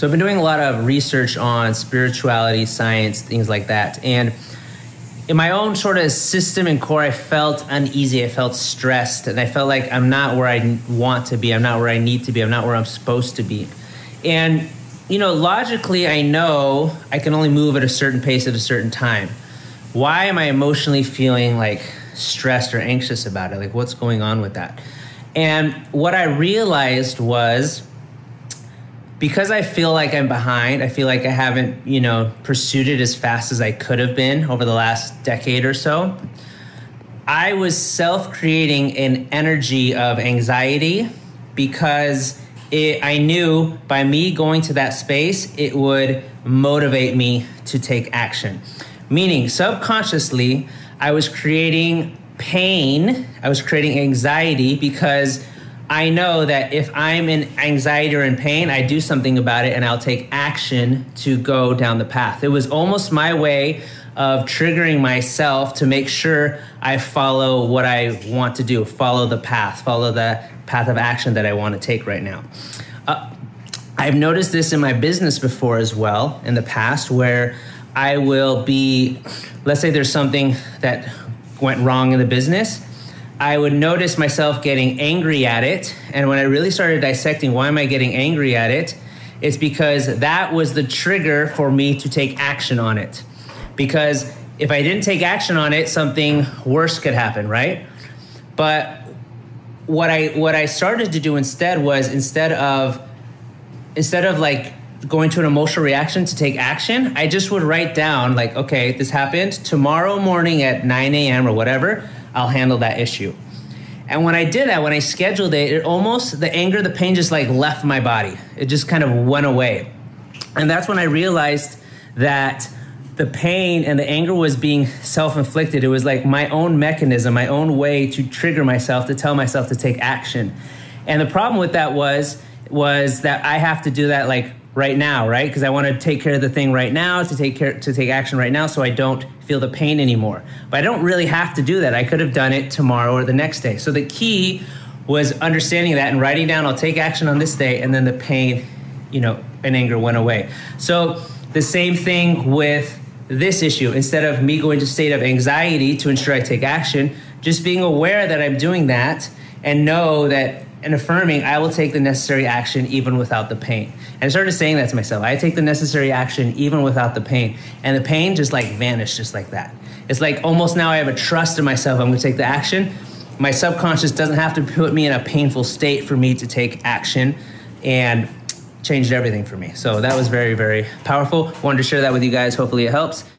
So I've been doing a lot of research on spirituality, science, things like that. And in my own sort of system and core, I felt uneasy. I felt stressed, and I felt like I'm not where I want to be. I'm not where I need to be. I'm not where I'm supposed to be. And, you know, logically, I know I can only move at a certain pace at a certain time. Why am I emotionally feeling like stressed or anxious about it? Like, what's going on with that? And what I realized was because I feel like I'm behind, I feel like I haven't, you know, pursued it as fast as I could have been over the last decade or so. I was self creating an energy of anxiety because it, I knew by me going to that space, it would motivate me to take action. Meaning, subconsciously, I was creating pain, I was creating anxiety because I know that if I'm in anxiety or in pain, I do something about it and I'll take action to go down the path. It was almost my way of triggering myself to make sure I follow what I want to do, follow the path, follow the path of action that I want to take right now. Uh, I've noticed this in my business before as well in the past where I will be, let's say there's something that went wrong in the business I would notice myself getting angry at it. And when I really started dissecting why am I getting angry at it, it's because that was the trigger for me to take action on it. Because if I didn't take action on it, something worse could happen, right? But what I what I started to do instead was instead of instead of like going to an emotional reaction to take action, I just would write down like, okay, this happened tomorrow morning at 9 a.m. or whatever. I'll handle that issue. And when I did that, when I scheduled it, it almost, the anger, the pain just like left my body. It just kind of went away. And that's when I realized that the pain and the anger was being self inflicted. It was like my own mechanism, my own way to trigger myself, to tell myself to take action. And the problem with that was, was that I have to do that like right now, right? Because I want to take care of the thing right now, to take care to take action right now, so I don't feel the pain anymore. But I don't really have to do that. I could have done it tomorrow or the next day. So the key was understanding that and writing down, I'll take action on this day, and then the pain, you know, and anger went away. So the same thing with this issue. Instead of me going to state of anxiety to ensure I take action, just being aware that I'm doing that and know that and affirming I will take the necessary action even without the pain. And I started saying that to myself. I take the necessary action even without the pain. And the pain just like vanished just like that. It's like almost now I have a trust in myself. I'm going to take the action. My subconscious doesn't have to put me in a painful state for me to take action and changed everything for me. So that was very, very powerful. Wanted to share that with you guys. Hopefully it helps.